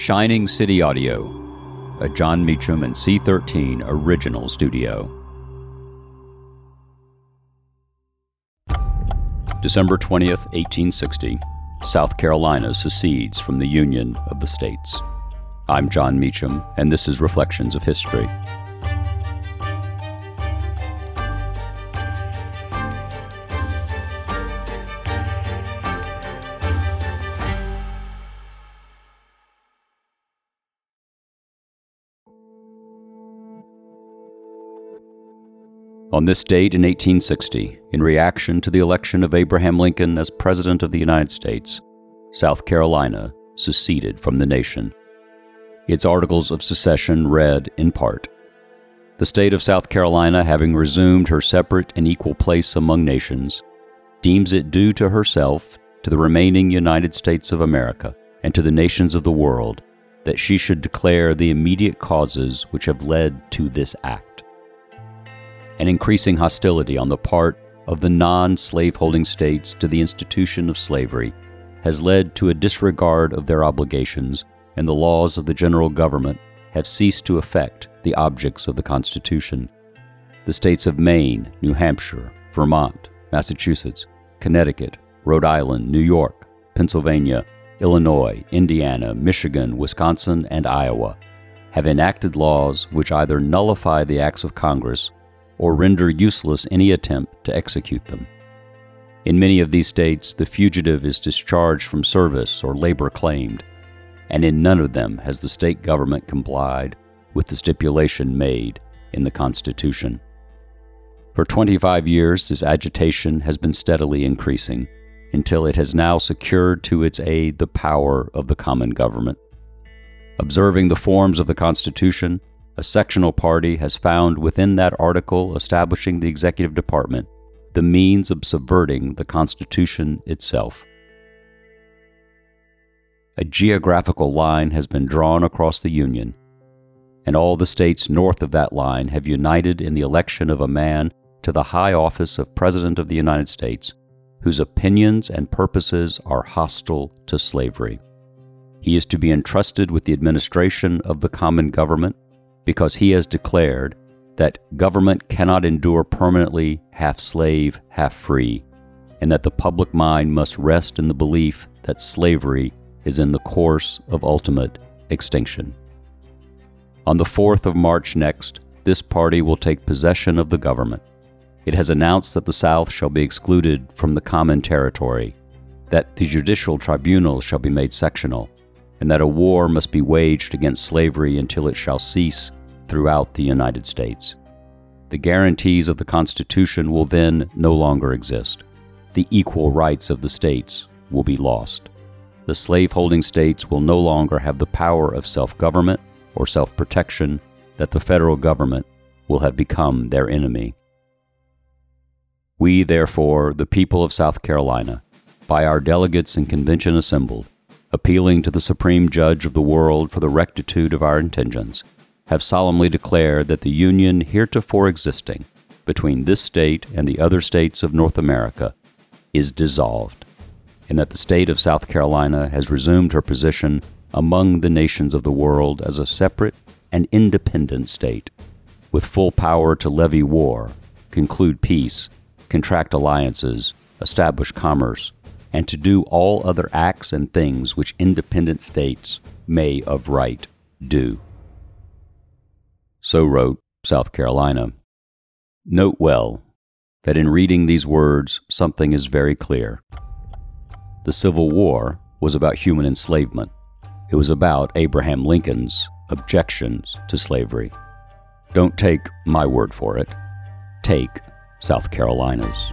Shining City Audio, a Jon Meacham and C13 original studio. December 20th, 1860, South Carolina secedes from the Union of the States. I'm Jon Meacham, and this is Reflections of History. On this date in 1860, in reaction to the election of Abraham Lincoln as President of the United States, South Carolina seceded from the nation. Its articles of secession read, in part, The state of South Carolina, having resumed her separate and equal place among nations, deems it due to herself, to the remaining United States of America, and to the nations of the world, that she should declare the immediate causes which have led to this act and increasing hostility on the part of the non slaveholding states to the institution of slavery has led to a disregard of their obligations, and the laws of the general government have ceased to affect the objects of the Constitution. The states of Maine, New Hampshire, Vermont, Massachusetts, Connecticut, Rhode Island, New York, Pennsylvania, Illinois, Indiana, Michigan, Wisconsin, and Iowa have enacted laws which either nullify the acts of Congress or render useless any attempt to execute them. In many of these states, the fugitive is discharged from service or labor claimed, and in none of them has the state government complied with the stipulation made in the Constitution. For 25 years, this agitation has been steadily increasing until it has now secured to its aid the power of the common government. Observing the forms of the Constitution, a sectional party has found within that article establishing the executive department the means of subverting the Constitution itself. A geographical line has been drawn across the Union, and all the states north of that line have united in the election of a man to the high office of President of the United States whose opinions and purposes are hostile to slavery. He is to be entrusted with the administration of the common government because he has declared that government cannot endure permanently half slave, half free, and that the public mind must rest in the belief that slavery is in the course of ultimate extinction. On the 4th of March next, this party will take possession of the government. It has announced that the South shall be excluded from the common territory, that the judicial tribunals shall be made sectional, and that a war must be waged against slavery until it shall cease throughout the United States. The guarantees of the Constitution will then no longer exist. The equal rights of the states will be lost. The slaveholding states will no longer have the power of self government or self protection, that the federal government will have become their enemy. We, therefore, the people of South Carolina, by our delegates and convention assembled, appealing to the Supreme Judge of the world for the rectitude of our intentions, have solemnly declared that the union heretofore existing between this state and the other states of North America is dissolved, and that the state of South Carolina has resumed her position among the nations of the world as a separate and independent state, with full power to levy war, conclude peace, contract alliances, establish commerce, and to do all other acts and things which independent states may of right do. So wrote South Carolina. Note well that in reading these words, something is very clear. The Civil War was about human enslavement. It was about Abraham Lincoln's objections to slavery. Don't take my word for it. Take South Carolina's.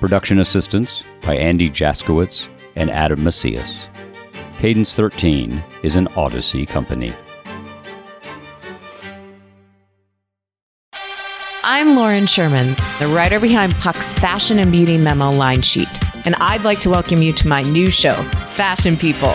Production assistance by Andy Jaskowitz and Adam Macias. Cadence 13 is an Odyssey company. I'm Lauren Sherman, the writer behind Puck's Fashion and Beauty Memo line sheet, and I'd like to welcome you to my new show, Fashion People.